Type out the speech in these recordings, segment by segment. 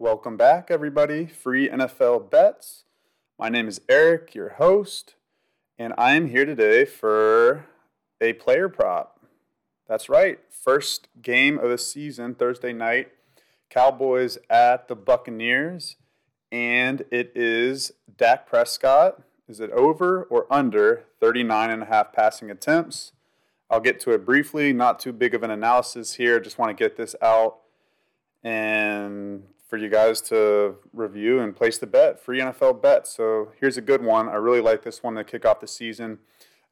Welcome back, everybody. Free NFL bets. My name is Eric, your host, and I am here today for a player prop. That's right. First game of the season, Thursday night. Cowboys at the Buccaneers, and it is Dak Prescott. Is it over or under 39 and a half passing attempts? I'll get to it briefly, not too big of an analysis here. Just want to get this out and for you guys to review and place the bet, free NFL bet. So here's a good one. I really like this one to kick off the season.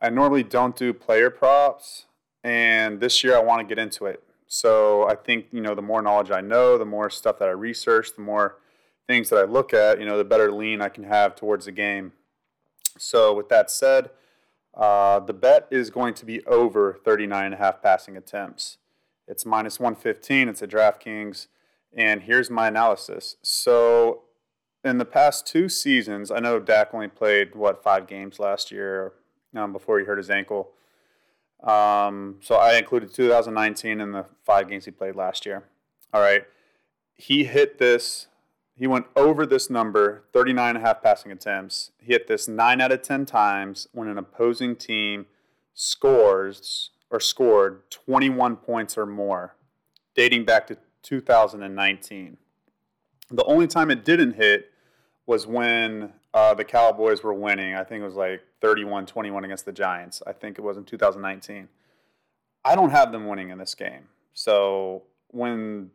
I normally don't do player props, and this year I want to get into it. So I think, you know, the more knowledge I know, the more stuff that I research, the more things that I look at, you know, the better lean I can have towards the game. So with that said, uh, the bet is going to be over 39 and a half passing attempts. It's minus 115. It's a DraftKings. And here's my analysis. So, in the past two seasons, I know Dak only played, what, five games last year um, before he hurt his ankle. Um, so, I included 2019 in the five games he played last year. All right. He hit this, he went over this number, 39 and a half passing attempts. He hit this nine out of 10 times when an opposing team scores or scored 21 points or more, dating back to 2019. The only time it didn't hit was when uh, the Cowboys were winning. I think it was like 31 21 against the Giants. I think it was in 2019. I don't have them winning in this game. So when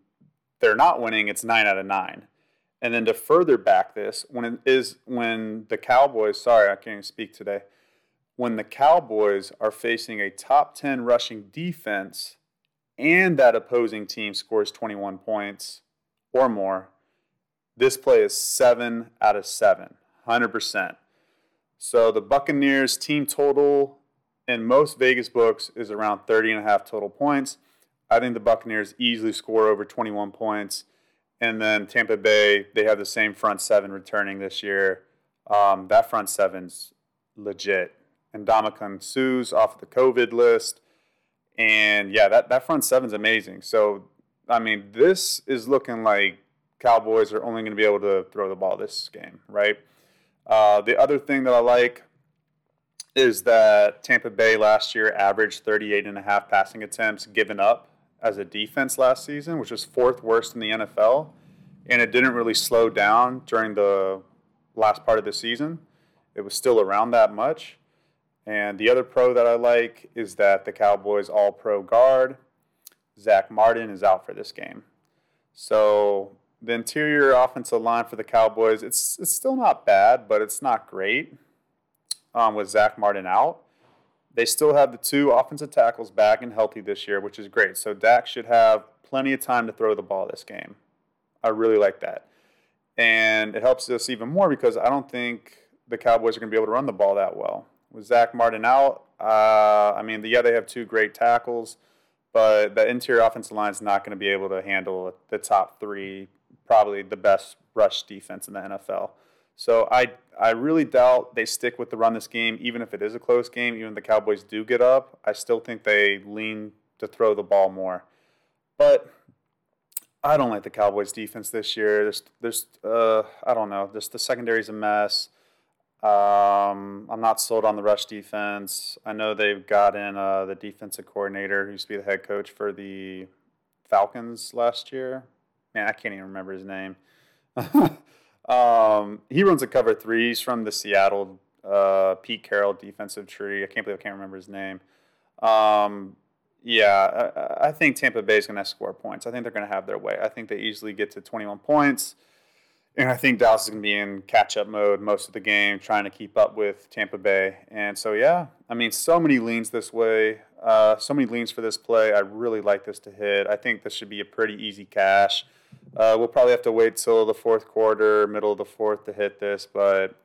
they're not winning, it's 9 out of 9. And then to further back this, when it is when the Cowboys, sorry, I can't even speak today. When the Cowboys are facing a top 10 rushing defense and that opposing team scores 21 points or more, this play is 7 out of 7, 100%. So the Buccaneers team total in most Vegas books is around 30 and a half total points. I think the Buccaneers easily score over 21 points. And then Tampa Bay, they have the same front seven returning this year. Um, that front seven's legit. And Ndamukong Suh's off the COVID list. And yeah, that, that front seven's amazing. So, I mean, this is looking like Cowboys are only going to be able to throw the ball this game, right? Uh, the other thing that I like is that Tampa Bay last year averaged 38 and a half passing attempts given up as a defense last season, which was fourth worst in the NFL. And it didn't really slow down during the last part of the season. It was still around that much. And the other pro that I like is that the Cowboys all pro guard, Zack Martin, is out for this game. So the interior offensive line for the Cowboys, it's, it's still not bad, but it's not great um, with Zack Martin out. They still have the two offensive tackles back and healthy this year, which is great. So Dak should have plenty of time to throw the ball this game. I really like that. And it helps us even more because I don't think the Cowboys are going to be able to run the ball that well with Zack Martin out, uh, I mean, yeah, they have two great tackles, but the interior offensive line is not going to be able to handle the top three, probably the best rush defense in the NFL. So I I really doubt they stick with the run this game, even if it is a close game. Even if the Cowboys do get up, I still think they lean to throw the ball more. But I don't like the Cowboys defense this year. There's there's uh, I don't know. Just the secondary's a mess. Um, I'm not sold on the rush defense. I know they've got in uh, the defensive coordinator who used to be the head coach for the Falcons last year. Man, I can't even remember his name. um, he runs a cover three. He's from the Seattle uh, Pete Carroll defensive tree. I can't believe I can't remember his name. Um, yeah, I, I, think Tampa Bay is going to score points. I think they're going to have their way. I think they easily get to 21 points. And I think Dallas is going to be in catch up mode most of the game, trying to keep up with Tampa Bay. And so, yeah, I mean, so many leans this way, uh, so many leans for this play. I really like this to hit. I think this should be a pretty easy cash. Uh, we'll probably have to wait till the fourth quarter, middle of the fourth to hit this, but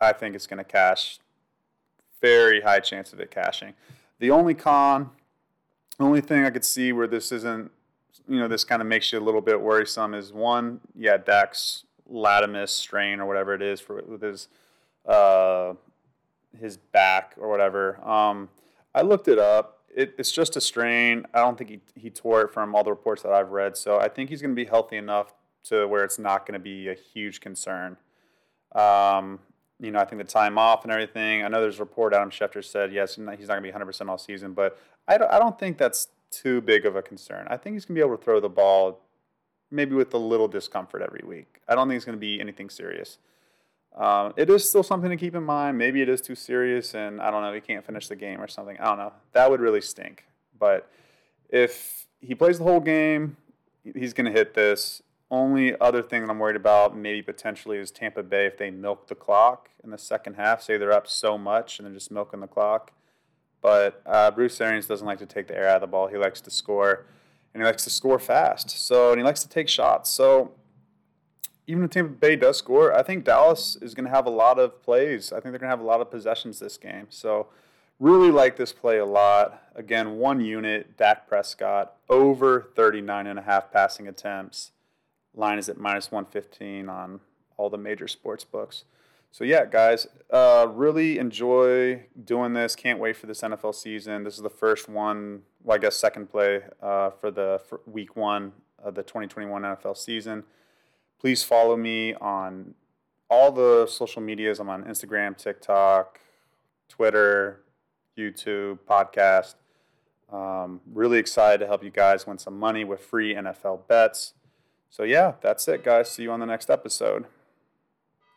I think it's going to cash. Very high chance of it cashing. The only con, the only thing I could see where this isn't, you know, this kind of makes you a little bit worrisome is one, yeah, Dak's latimus strain or whatever it is for with his uh, his back or whatever. Um, I looked it up. It, it's just a strain. I don't think he, he tore it from all the reports that I've read. So I think he's going to be healthy enough to where it's not going to be a huge concern. Um, you know, I think the time off and everything. I know there's a report Adam Schefter said yes, he's not going to be 100% all season, but I don't, I don't think that's too big of a concern. I think he's going to be able to throw the ball maybe with a little discomfort every week. I don't think it's going to be anything serious. Um, it is still something to keep in mind. Maybe it is too serious, and I don't know, he can't finish the game or something. I don't know. That would really stink. But if he plays the whole game, he's going to hit this. Only other thing that I'm worried about, maybe potentially, is Tampa Bay if they milk the clock in the second half. Say they're up so much and they're just milking the clock. But uh, Bruce Arians doesn't like to take the air out of the ball. He likes to score, and he likes to score fast. So and he likes to take shots. So even if Tampa Bay does score, I think Dallas is going to have a lot of plays. I think they're going to have a lot of possessions this game. So really like this play a lot. Again, one unit, Dak Prescott, over 39 and a half passing attempts. Line is at minus 115 on all the major sports books. So yeah, guys, uh, really enjoy doing this. Can't wait for this NFL season. This is the first one, well, I guess second play uh, for the for week one of the 2021 NFL season. Please follow me on all the social medias. I'm on Instagram, TikTok, Twitter, YouTube, podcast. Um, really excited to help you guys win some money with free NFL bets. So, yeah, that's it, guys. See you on the next episode.